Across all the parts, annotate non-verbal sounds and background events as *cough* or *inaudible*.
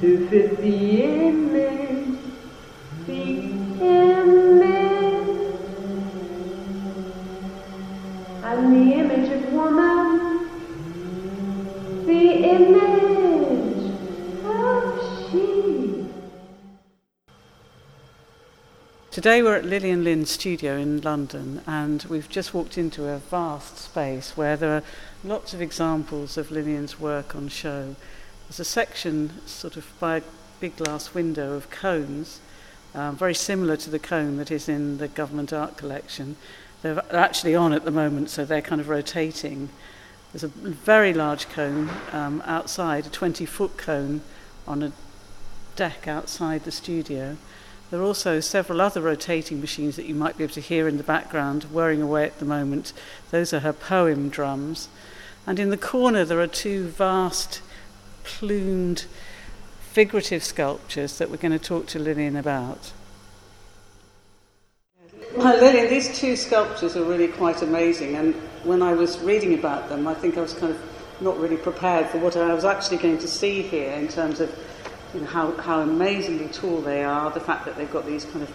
to fit the image, Today we're at Liliane Lijn's studio in London and we've just walked into a vast space where there are lots of examples of Liliane's work on show. There's a section sort of by a big glass window of cones, um, very similar to the cone that is in the government art collection. They're actually on at the moment, so they're kind of rotating. There's a very large cone um, outside, a 20 foot cone on a deck outside the studio. There are also several other rotating machines that you might be able to hear in the background whirring away at the moment. Those are her poem drums. And in the corner, there are two vast, plumed, figurative sculptures that we're going to talk to Liliane about. Hi, Liliane, these two sculptures are really quite amazing. And when I was reading about them, I think I was kind of not really prepared for what I was actually going to see here in terms of you know, how, how amazingly tall they are, the fact that they've got these kind of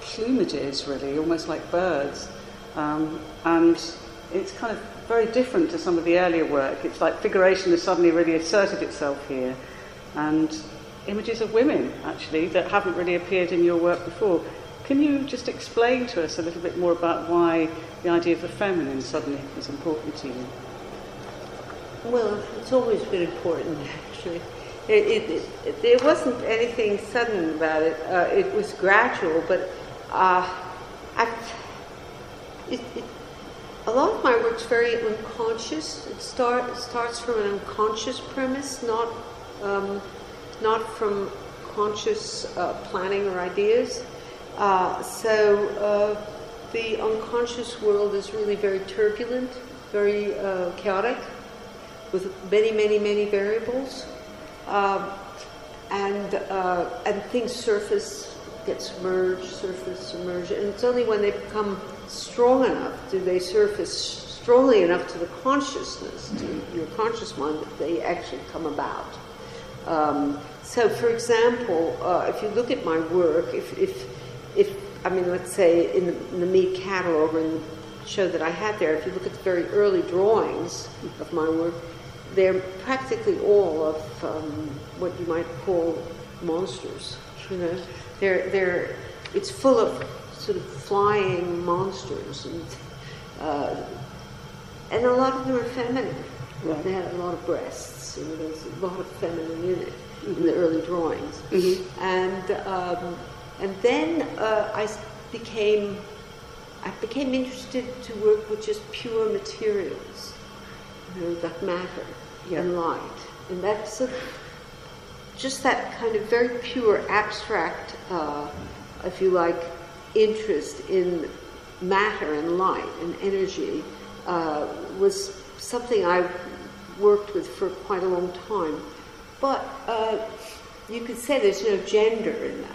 plumages, really, almost like birds. Um, and it's kind of very different to some of the earlier work. It's like figuration has suddenly really asserted itself here. And images of women, actually, that haven't really appeared in your work before. Can you just explain to us a little bit more about why the idea of the feminine suddenly was important to you? Well, it's always been important, *laughs* actually. It, it, it, there wasn't anything sudden about it. Uh, it was gradual, but uh, I, it, a lot of my work's very unconscious. It start, starts from an unconscious premise, not um, not from conscious uh, planning or ideas. Uh, so uh, the unconscious world is really very turbulent, very uh, chaotic, with many, many, many variables. Um, and, uh, and things surface, get submerged, surface, submerge. And it's only when they become strong enough do they surface strongly enough to the consciousness, to your conscious mind, that they actually come about. Um, so, for example, uh, if you look at my work, if, if, if I mean, let's say in the, in the catalog or in the show that I had there, if you look at the very early drawings of my work, they're practically all of um, what you might call monsters. You know, they're they're it's full of sort of flying monsters, and uh, and a lot of them are feminine. Right. They had a lot of breasts. You know, there's a lot of feminine in it in the early drawings, and um, and then uh, I became I became interested to work with just pure materials, you know, like matter and light, and that's a, just that kind of very pure abstract, uh, if you like, interest in matter and light and energy uh, was something I worked with for quite a long time. But uh, you could say there's no gender in that.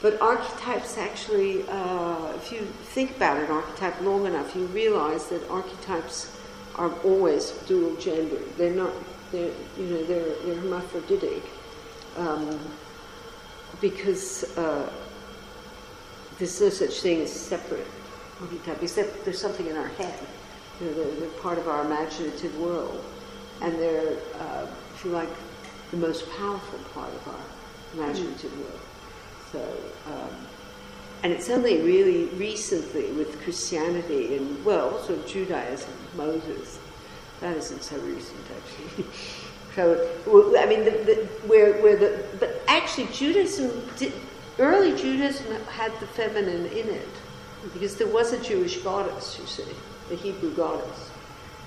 But archetypes actually, uh, if you think about an archetype long enough, you realize that archetypes are always dual gender. They're not, they're, you know, they're, they're hermaphroditic. Um, because uh, there's no such thing as separate except there's something in our head. You know, they're, they're part of our imaginative world. And they're, uh, if you like, the most powerful part of our imaginative world. So, um, and it's only really recently with Christianity and, well, also Judaism, Moses. That isn't so recent, actually. *laughs* so, I mean, the, the, where, where the, but actually Judaism, did, early Judaism had the feminine in it, because there was a Jewish goddess, you see, the Hebrew goddess.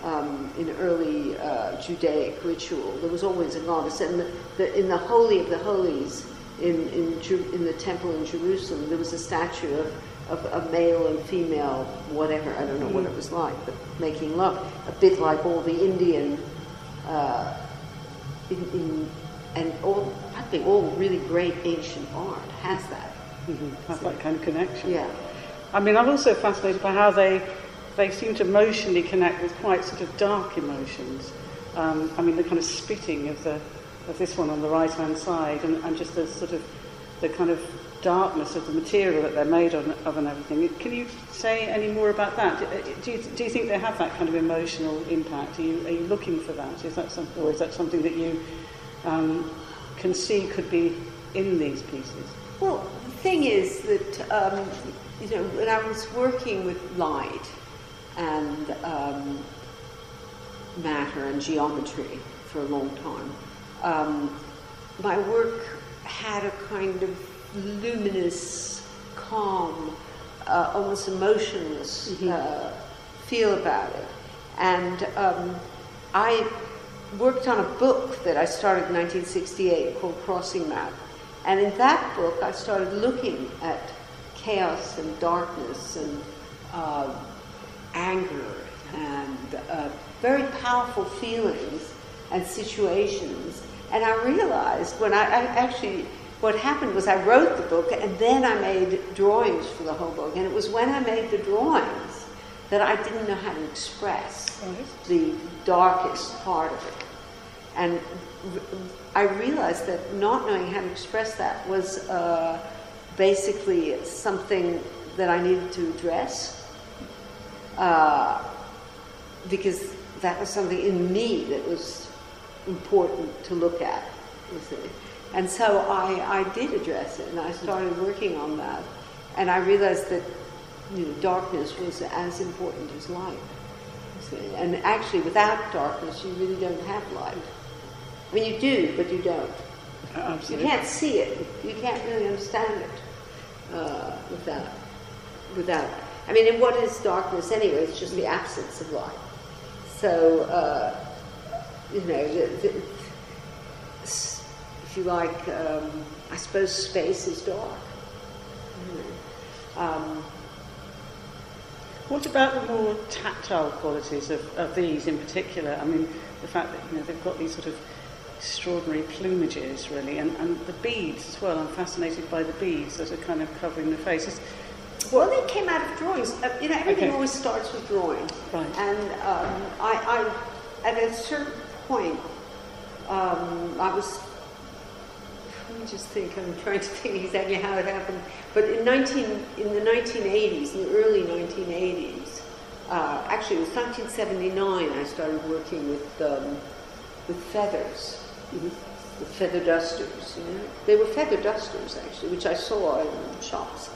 Um, in early uh, Judaic ritual, there was always a goddess, and the, the, in the Holy of the Holies, in in, in the temple in Jerusalem, there was a statue of, of a male and female, whatever I don't know what it was like, but making love, a bit like all the Indian, uh, in, in, and all I think all really great ancient art has that. have that kind of connection. Yeah. I mean, I'm also fascinated by how they they seem to emotionally connect with quite sort of dark emotions. Um, I mean, the kind of spitting of the of this one on the right hand side, and, and just the sort of the kind of darkness of the material that they're made on, of and everything. Can you say any more about that? Do you, do you think they have that kind of emotional impact? Are you, are you looking for that? Is that something, or is that something that you um, can see could be in these pieces? Well, the thing is that um, you know when I was working with light and um, matter and geometry for a long time, um, my work had a kind of luminous, calm, uh, almost emotionless uh, feel about it. And um, I worked on a book that I started in 1968 called Crossing Map. And in that book, I started looking at chaos and darkness and uh, anger and uh, very powerful feelings and situations. And I realized when I, I actually, what happened was I wrote the book and then I made drawings for the whole book. And it was when I made the drawings that I didn't know how to express Right. the darkest part of it. And I realized that not knowing how to express that was uh, basically something that I needed to address uh, because that was something in me that was important to look at. You see. And so I, I did address it and I started working on that. And I realized that you know, darkness was as important as light. you see. And actually, without darkness, you really don't have light. I mean, you do, but you don't. Uh, You can't see it. You can't really understand it uh, without, without. I mean, and what is darkness anyway? It's just the absence of light. So, uh, you know, the, the, if you like, um, I suppose space is dark. You know. Um, What about the more tactile qualities of, of these in particular? I mean, the fact that you know they've got these sort of extraordinary plumages, really, and, and the beads as well. I'm fascinated by the beads that are kind of covering the face. It's, Well, they came out of drawings. Uh, you know, everything Okay. always starts with drawing. Right. And um, I, I, at a certain point, um, I was. Let me just think. I'm trying to think exactly how it happened. But in 19, in the 1980s, in the early 1980s, uh, actually it was 1979. I started working with um, with feathers, with feather dusters. You know, they were feather dusters actually, which I saw in shops.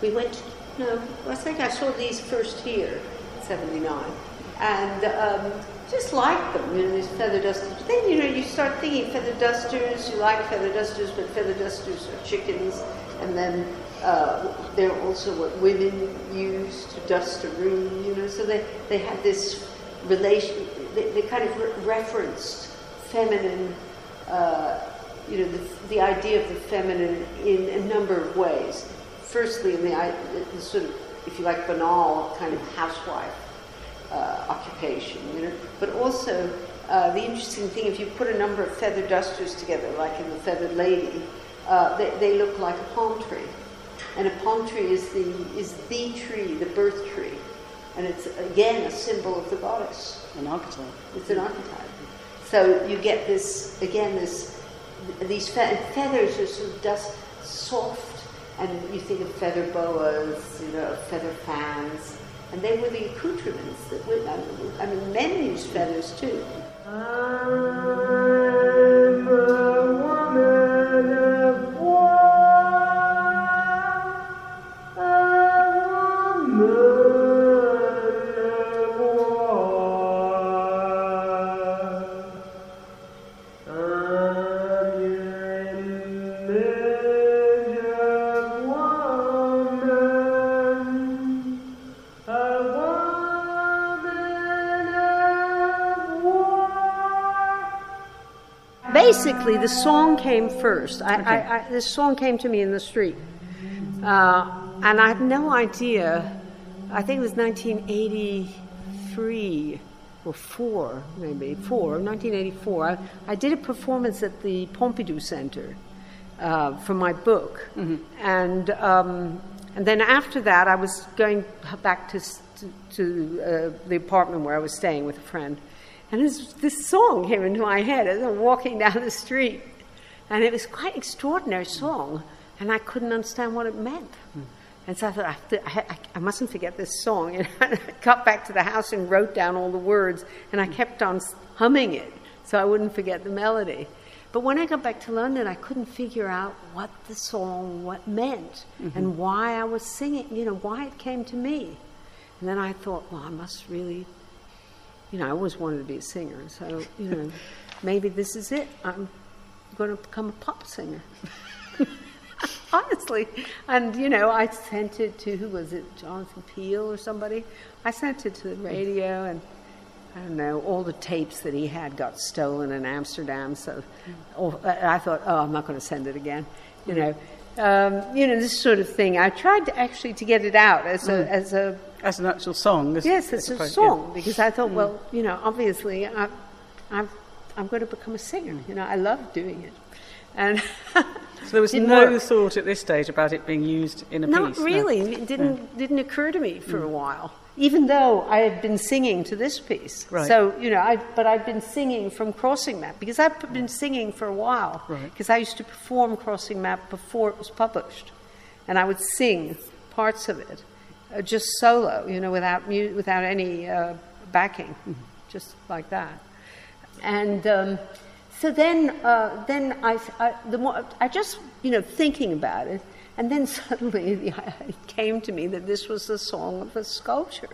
We went. No, I think I saw these first here, '79, and um, just liked them. You know, these feather dusters. Then you know, you start thinking feather dusters. You like feather dusters, but feather dusters are chickens, and then. Uh, they're also what women use to dust a room, you know. So they, they had this relation. They, they kind of re- referenced feminine, uh, you know, the, the idea of the feminine in a number of ways. Firstly, in the, the sort of, if you like, banal kind of housewife uh, occupation, you know, but also uh, the interesting thing, if you put a number of feather dusters together, like in the Feathered Lady, uh, they, they look like a palm tree. And a palm tree is the, is the tree, the birth tree. And it's, again, a symbol of the goddess. an archetype. It's an archetype. So you get this again. This these fe- feathers are sort of dust soft, and you think of feather boas, you know, feather fans, and they were the accoutrements that women. I mean, men used feathers too. Ah. Basically, the song came first. I, I, I, this song came to me in the street. Uh, and I had no idea. I think it was 1983 or four, maybe four, 1984. I, I did a performance at the Pompidou Center uh, for my book. And, um, and then after that, I was going back to, to, to uh, the apartment where I was staying with a friend. And this, this song came into my head as I'm walking down the street. And it was quite an extraordinary song, and I couldn't understand what it meant. And so I thought, I, to, I, I, I mustn't forget this song. *laughs* And I got back to the house and wrote down all the words, and I kept on humming it so I wouldn't forget the melody. But when I got back to London, I couldn't figure out what the song what meant mm-hmm. and why I was singing, you know, why it came to me. And then I thought, well, I must really, you know, I always wanted to be a singer. So, you know, *laughs* maybe this is it. I'm going to become a pop singer. *laughs* Honestly. And, you know, I sent it to, who was it, Jonathan Peel or somebody? I sent it to the radio, and I don't know, all the tapes that he had got stolen in Amsterdam. So oh, I I thought, oh, I'm not going to send it again. You mm. know, um, you know, this sort of thing. I tried to actually to get it out as a, mm. as a As an actual song. as- Yes, it's a song because I thought, hmm. well, you know, obviously, I, I'm, I'm going to become a singer. You know, I love doing it, and. *laughs* So there was no work. thought at this stage about it being used in a not piece. no. really. It didn't didn't occur to me for a hmm. while, even though I had been singing to this piece. Right. So you know, I but I'd been singing from Crossing Map because I've hmm. been singing for a while. Right. Because I used to perform Crossing Map before it was published, and I would sing parts of it, just solo, you know, without mu- without any uh, backing, just like that. And um, so then, uh, then I, I, the more, I just, you know, thinking about it, and then *laughs* suddenly it came to me that this was the song of a sculpture.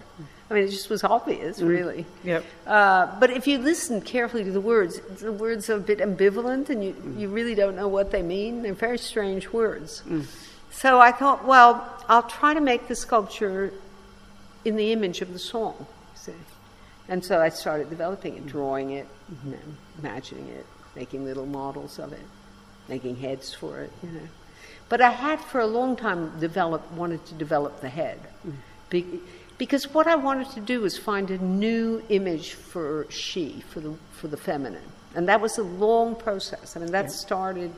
I mean, it just was obvious, really. Yep. Uh, but if you listen carefully to the words, the words are a bit ambivalent, and you, you really don't know what they mean. They're very strange words. So I thought, well, I'll try to make the sculpture in the image of the song. See? And so I started developing it, drawing it, you know, imagining it, making little models of it, making heads for it, you know. But I had for a long time developed, wanted to develop the head. Be- because what I wanted to do was find a new image for she, for the, for the feminine. And that was a long process. I mean, that started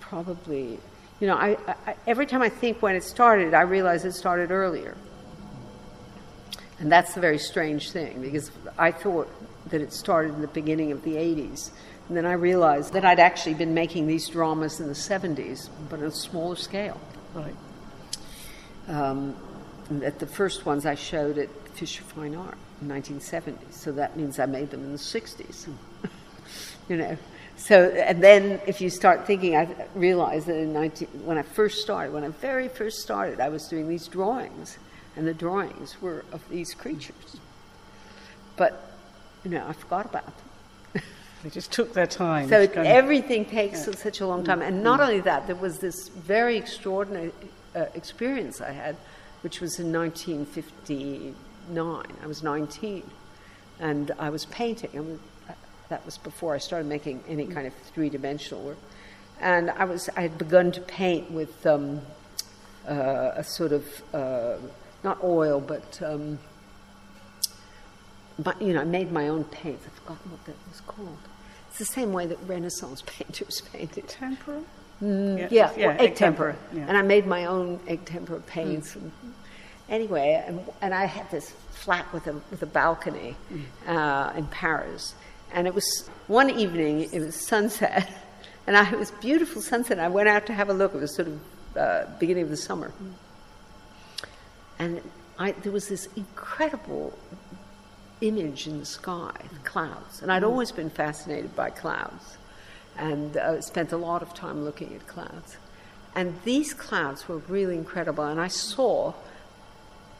probably, you know, I, I, every time I think when it started, I realize it started earlier. And that's the very strange thing because I thought that it started in the beginning of the 80s. And then I realized that I'd actually been making these dramas in the 70s, but on a smaller scale. Right. Um, and that the first ones I showed at Fisher Fine Art in 1970. So that means I made them in the 60s. *laughs* you know. So, and then if you start thinking, I realized that in 19, when I first started, when I very first started, I was doing these drawings, and the drawings were of these creatures. But, you know, I forgot about them. *laughs* They just took their time. So to it, of- everything takes such a long time. And not only that, there was this very extraordinary uh, experience I had, which was in 1959. I was 19, and I was painting. I mean, that was before I started making any kind of three-dimensional work. And I was I had begun to paint with um, uh, a sort of uh, not oil, but um, but, you know, I made my own paints. I've forgotten what that was called. It's the same way that Renaissance *laughs* painters painted. Tempera? Mm, yeah, yeah, well, egg egg tempera. tempera, yeah. And I made my own egg tempera paints. And anyway, and, and I had this flat with a, with a balcony uh, in Paris. And it was one evening, it was sunset, *laughs* and I, it was beautiful sunset. I went out to have a look. It was sort of uh, beginning of the summer. And I, there was this incredible image in the sky, the clouds. And I'd always been fascinated by clouds and uh, spent a lot of time looking at clouds. And these clouds were really incredible. And I saw,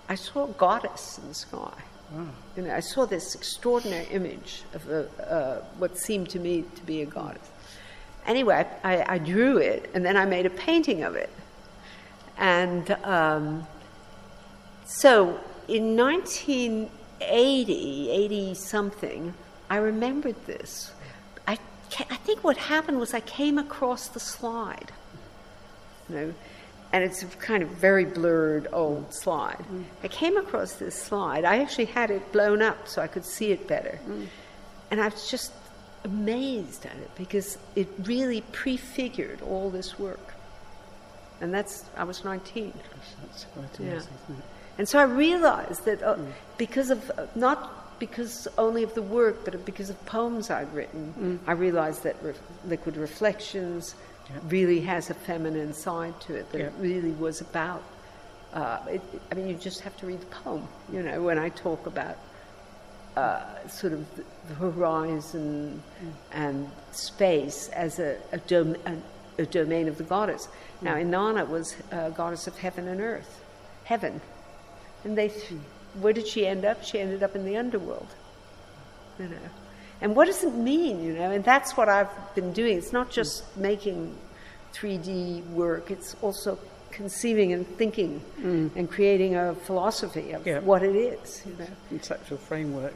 I saw a goddess in the sky. You know, I saw this extraordinary image of a, uh, what seemed to me to be a goddess. Anyway, I, I, I drew it, and then I made a painting of it. And um, so in 1980, 80 something, I remembered this. I, I think what happened was I came across the slide. You know, and it's a kind of very blurred old slide. I came across this slide. I actually had it blown up so I could see it better. And I was just amazed at it because it really prefigured all this work. And that's, I was 19. That's quite Yeah. amazing, isn't it? And so I realized that uh, because of, uh, not because only of the work, but because of poems I'd written, I realized that re- Liquid Reflections Yeah. really has a feminine side to it, that it really was about. Uh, it, I mean, you just have to read the poem, you know, when I talk about uh, sort of the, horizon and space as a, a, dom- a, a domain of the goddess. Now, Inanna was a goddess of heaven and earth, heaven. And they, where did she end up? She ended up in the underworld, you know. And what does it mean, you know? And that's what I've been doing. It's not just making 3D work, it's also conceiving and thinking mm. and creating a philosophy of Yeah. what it is, you know. Conceptual framework.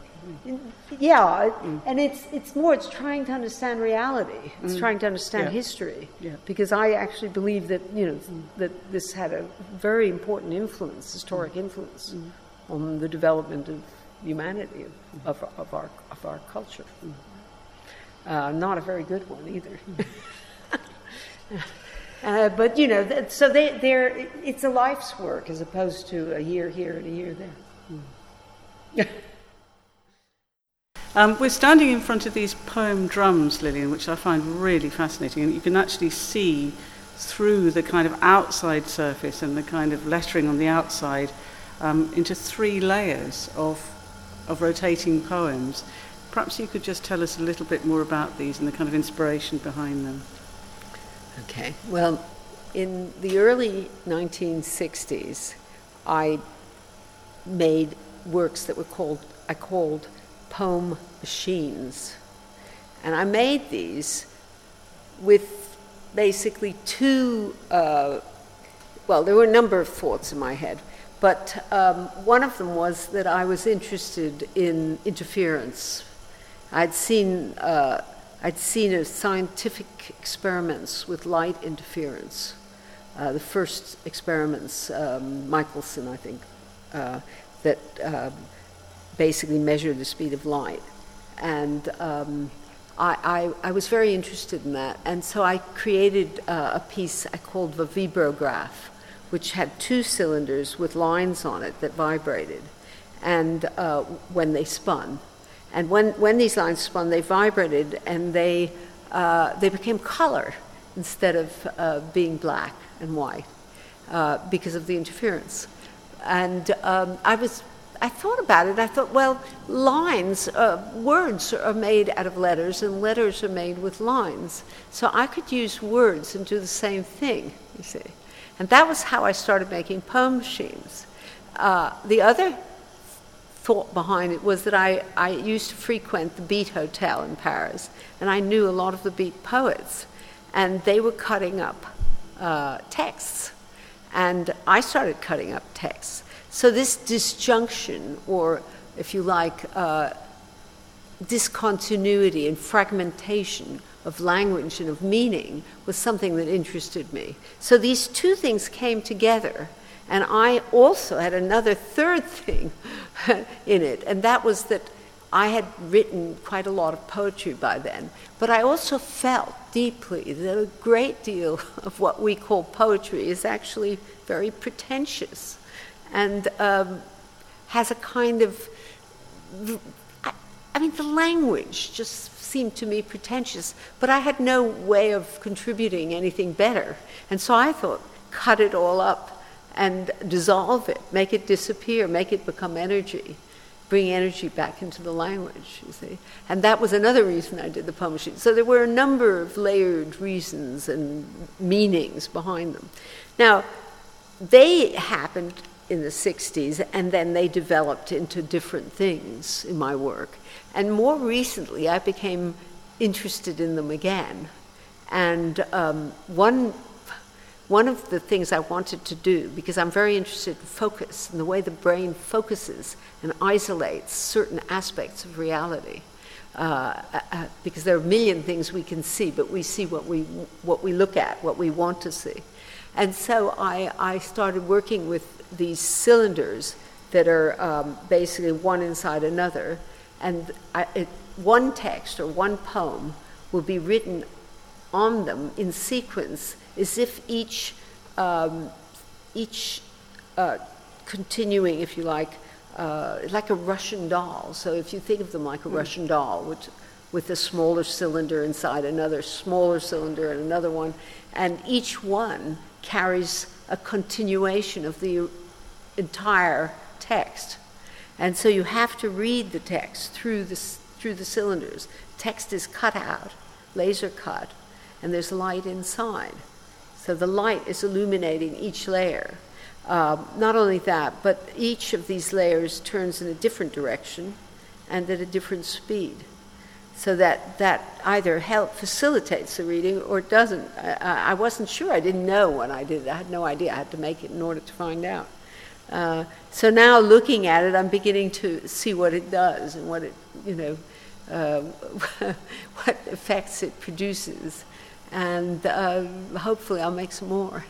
Yeah, it- mm. and it's it's more it's trying to understand reality. It's mm. trying to understand Yeah. history. Yeah. Because I actually believe that you know that this had a very important influence, historic influence, on the development of humanity of, of our of our culture. Uh, not a very good one either. *laughs* Uh, but you know, th- so they, they're, it's a life's work as opposed to a year here and a year there. *laughs* Um, we're standing in front of these poem drums, Liliane, which I find really fascinating, and you can actually see through the kind of outside surface and the kind of lettering on the outside um, into three layers of, of rotating poems. Perhaps you could just tell us a little bit more about these and the kind of inspiration behind them. Okay. Well, in the early 1960s, I made works that were called I called poem machines, and I made these with basically two. Uh, well, there were a number of thoughts in my head, but um, one of them was that I was interested in interference. I'd seen uh, I'd seen scientific experiments with light interference. Uh, the first experiments, um, Michelson, I think, uh, that um basically measured the speed of light, and um, I, I, I was very interested in that, and so I created uh, a piece I called the vibrograph, which had two cylinders with lines on it that vibrated, and uh, when they spun, and when, when these lines spun, they vibrated and they, uh, they became color instead of uh, being black and white uh, because of the interference. And um, I was, I thought about it. I thought, well, lines, uh, words are made out of letters, and letters are made with lines. So I could use words and do the same thing. You see, and that was how I started making poem machines. Uh, the other thought behind it was that I, I used to frequent the Beat Hotel in Paris, and I knew a lot of the Beat poets, and they were cutting up uh, texts, and I started cutting up texts. So this disjunction, or if you like, uh, discontinuity and fragmentation of language and of meaning was something that interested me. So these two things came together, and I also had another third *laughs* thing in it, and that was that I had written quite a lot of poetry by then, but I also felt deeply that a great deal *laughs* of what we call poetry is actually very pretentious and um, has a kind of I, I mean, the language just seemed to me pretentious, but I had no way of contributing anything better. And so I thought, cut it all up and dissolve it, make it disappear, make it become energy, bring energy back into the language, you see. And that was another reason I did the poem. So there were a number of layered reasons and meanings behind them. Now, they happened in the 60s and then they developed into different things in my work. And more recently, I became interested in them again. And um, one, one of the things I wanted to do, because I'm very interested in focus and the way the brain focuses and isolates certain aspects of reality. Uh, uh, because there are a million things we can see, but we see what we, what we look at, what we want to see. And so I, I started working with these cylinders that are um, basically one inside another. And I, it, one text or one poem will be written on them in sequence as if each, um, each uh, continuing, if you like, uh, like a Russian doll. So if you think of them like a Russian doll, which, with a smaller cylinder inside another smaller cylinder and another one, and each one carries a continuation of the entire text. And so you have to read the text through the, through the cylinders. Text is cut out, laser cut, and there's light inside. So the light is illuminating each layer. Um, not only that, but each of these layers turns in a different direction and at a different speed. So that that either help facilitates the reading or it doesn't. I, I wasn't sure. I didn't know when I did. it. I had no idea. I had to make it in order to find out. Uh, so now looking at it, I'm beginning to see what it does and what it, you know, uh, *laughs* what effects it produces, and uh, hopefully I'll make some more.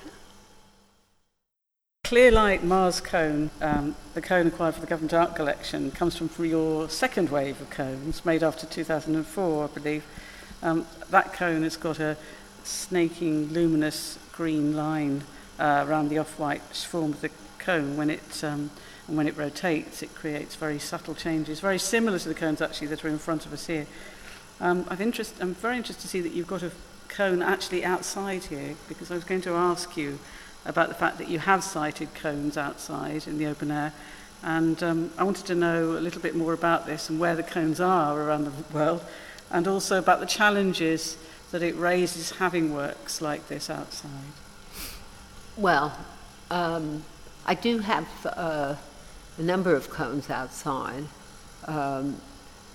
Clear Light Mars cone, um, the cone acquired for the Government Art Collection, comes from your second wave of cones, made after 2004, I believe. Um, that cone has got a snaking, luminous green line uh, around the off-white form of the cone. When it, um, and when it rotates, it creates very subtle changes, very similar to the cones actually that are in front of us here. Um, I've interest, I'm very interested to see that you've got a cone actually outside here, because I was going to ask you about the fact that you have sited cones outside in the open air. And um, I wanted to know a little bit more about this and where the cones are around the world, and also about the challenges that it raises having works like this outside. Well, um, I do have uh, a number of cones outside. Um,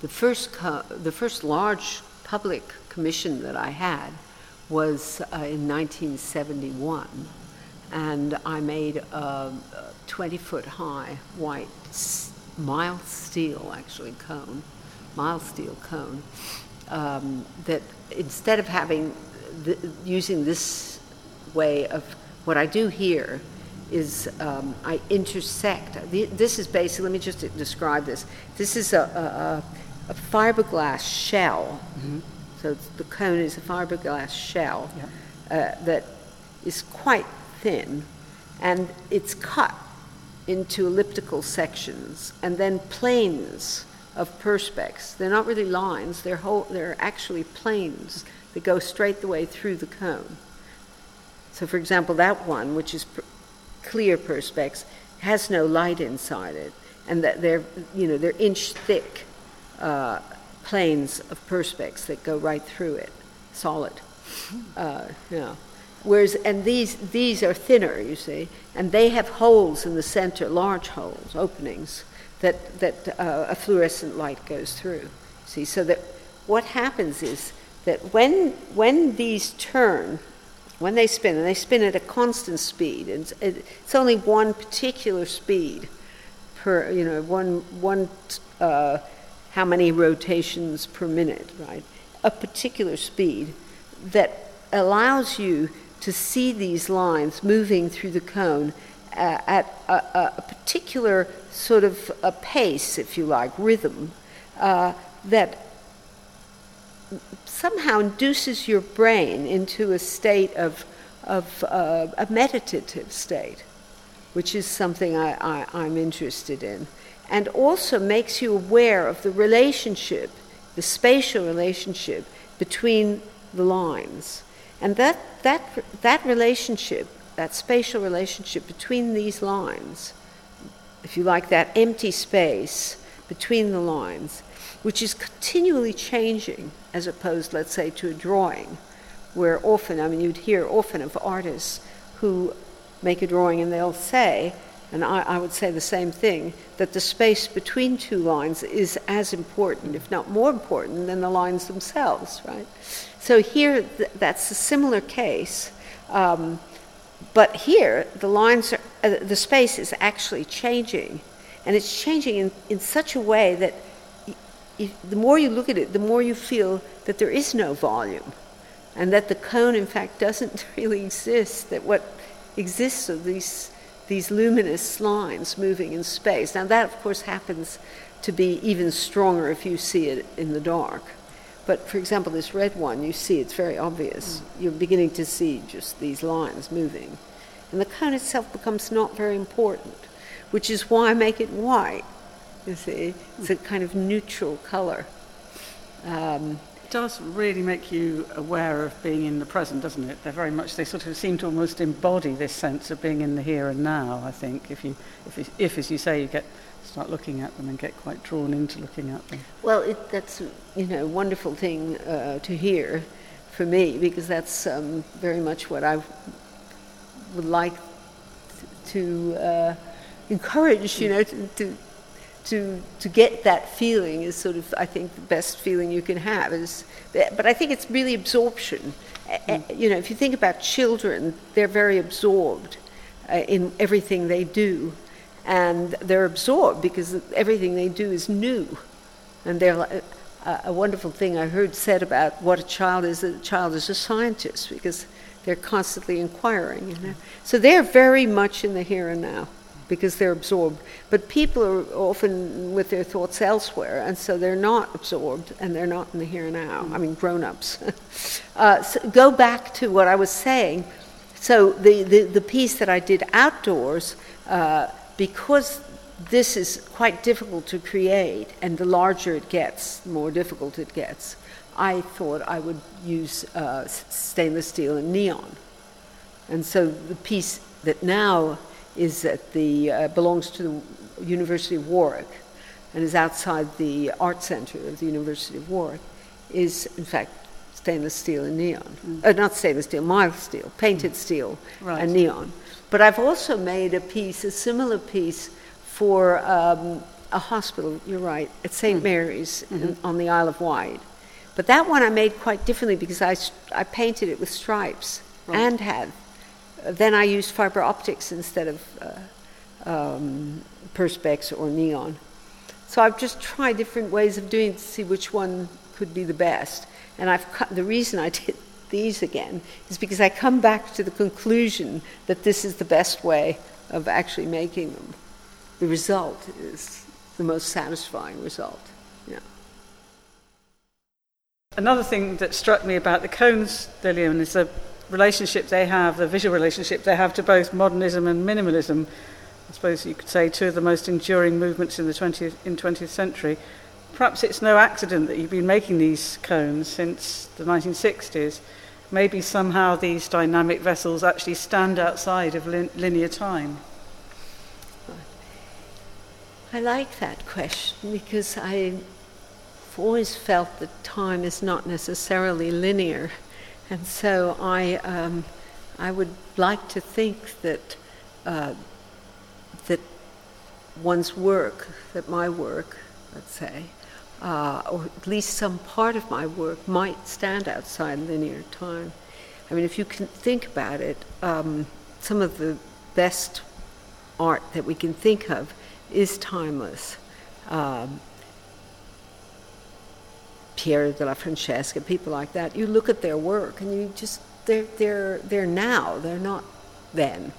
the first, co- the first large public commission that I had was uh, in 1971 and I made a 20 foot high white mild steel, actually, cone, mild steel cone, um, that instead of having the, using this way of what I do here is um, I intersect. This is basically, let me just describe this. This is a, a, a fiberglass shell. Mm-hmm. So the cone is a fiberglass shell yeah. uh, that is quite thin, and it's cut into elliptical sections and then planes of perspex. They're not really lines, they're, whole, they're actually planes that go straight the way through the cone. So, for example, that one, which is clear perspex, has no light inside it, and that they're, you know, they're inch thick uh, planes of perspex that go right through it, solid. Uh, yeah. Whereas, and these, these are thinner, you see, and they have holes in the center, large holes, openings, that, that uh, a fluorescent light goes through. See, so that what happens is that when, when these turn, when they spin, and they spin at a constant speed, and it's, only one particular speed per, you know, one, one uh, how many rotations per minute, right? A particular speed that allows you to see these lines moving through the cone uh, at a, a, particular sort of a pace, if you like, rhythm, uh, that somehow induces your brain into a state of, of uh, a meditative state, which is something I, I, I'm interested in, and also makes you aware of the relationship, the spatial relationship between the lines. And that, that, that relationship, that spatial relationship between these lines, if you like, that empty space between the lines, which is continually changing as opposed, let's say, to a drawing, where often, I mean, you'd hear often of artists who make a drawing and they'll say, and I, I, would say the same thing, that the space between two lines is as important, if not more important, than the lines themselves, right? So here, th- that's a similar case. Um, but here, the lines are, uh, the space is actually changing. And it's changing in, in such a way that y- the more you look at it, the more you feel that there is no volume. And that the cone, in fact, doesn't *laughs* really exist, that what exists are these, these luminous lines moving in space. Now, that, of course, happens to be even stronger if you see it in the dark. But for example, this red one, you see it's very obvious. Mm. You're beginning to see just these lines moving. And the cone itself becomes not very important, which is why I make it white. You see, it's a kind of neutral color. Um, It does really make you aware of being in the present, doesn't it? They're very much, they sort of seem to almost embody this sense of being in the here and now, I think, if, you, if, you- if as you say, you get start looking at them and get quite drawn into looking at them. Well, it, that's you know a wonderful thing uh, to hear for me because that's um, very much what I would like to uh, encourage. You know, to, to to to get that feeling is sort of I think the best feeling you can have is. But I think it's really absorption. A- You know, if you think about children, they're very absorbed uh, in everything they do, and they're absorbed because everything they do is new. And they're like, a, a wonderful thing I heard said about what a child is. A child is a scientist because they're constantly inquiring. You know? So they're very much in the here and now because they're absorbed. But people are often with their thoughts elsewhere, and so they're not absorbed and they're not in the here and now. I mean, grown-ups. *laughs* uh, so go back to what I was saying. So the, the, the piece that I did outdoors, uh, because this is quite difficult to create, and the larger it gets, the more difficult it gets, I thought I would use uh, stainless steel and neon. And so the piece that now is at the, uh, belongs to the University of Warwick and is outside the art center of the University of Warwick is, in fact, stainless steel and neon. Uh, not stainless steel, mild steel, painted steel Right. and neon. But I've also made a piece, a similar piece, for um, a hospital, you're right, at St. Mary's in, on the Isle of Wight. But that one I made quite differently because I, I painted it with stripes and had. Then I used fiber optics instead of uh, um, perspex or neon. So I've just tried different ways of doing it to see which one could be the best. And I've cut, the reason I did *laughs* these again is because I come back to the conclusion that this is the best way of actually making them. The result is the most satisfying result. Yeah. Another thing that struck me about the cones, Liliane, is the relationship they have, the visual relationship they have to both modernism and minimalism. I suppose you could say two of the most enduring movements in the 20th, in 20th century. Perhaps it's no accident that you've been making these cones since the 1960s. Maybe somehow these dynamic vessels actually stand outside of lin- linear time. I like that question because I've always felt that time is not necessarily linear. And so I, um, I would like to think that, uh, that one's work, that my work, let's say, uh, or at least some part of my work might stand outside linear time. I mean, if you can think about it, um, some of the best art that we can think of is timeless. Um, Piero della Francesca, people like that. You look at their work and you just they're they're they're now. They're not then,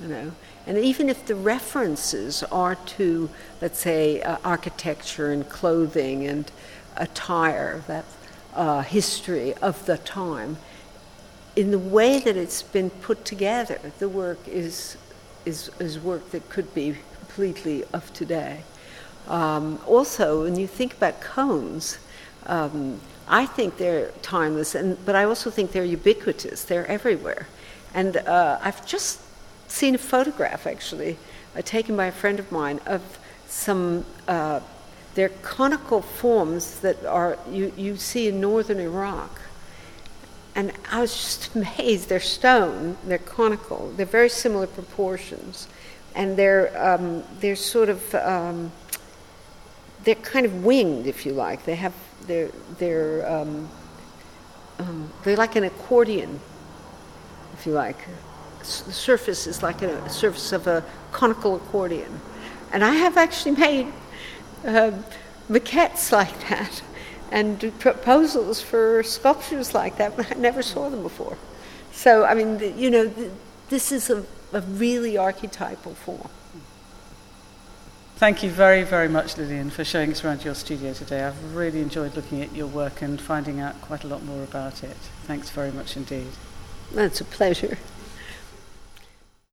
you know. And even if the references are to, let's say, uh, architecture and clothing and attire, that uh, history of the time, in the way that it's been put together, the work is is, is work that could be completely of today. Um, also, when you think about cones, um, I think they're timeless, and, but I also think they're ubiquitous. They're everywhere. And uh, I've just seen a photograph, actually, uh, taken by a friend of mine, of some, uh, they're conical forms that are you, you see in northern Iraq. And I was just *laughs* amazed. They're stone, they're conical, they're very similar proportions, and they're, um, they're sort of, um, they're kind of winged, if you like. They have, they're, they're, um, um, they're like an accordion, if you like. S- The surface is like a surface of a conical accordion. And I have actually made uh, maquettes like that *laughs* and proposals for sculptures like that, but I never saw them before. So, I mean, the, you know, the, this is a, a really archetypal form. Thank you very, very much, Liliane, for showing us around your studio today. I've really enjoyed looking at your work and finding out quite a lot more about it. Thanks very much indeed. That's a pleasure.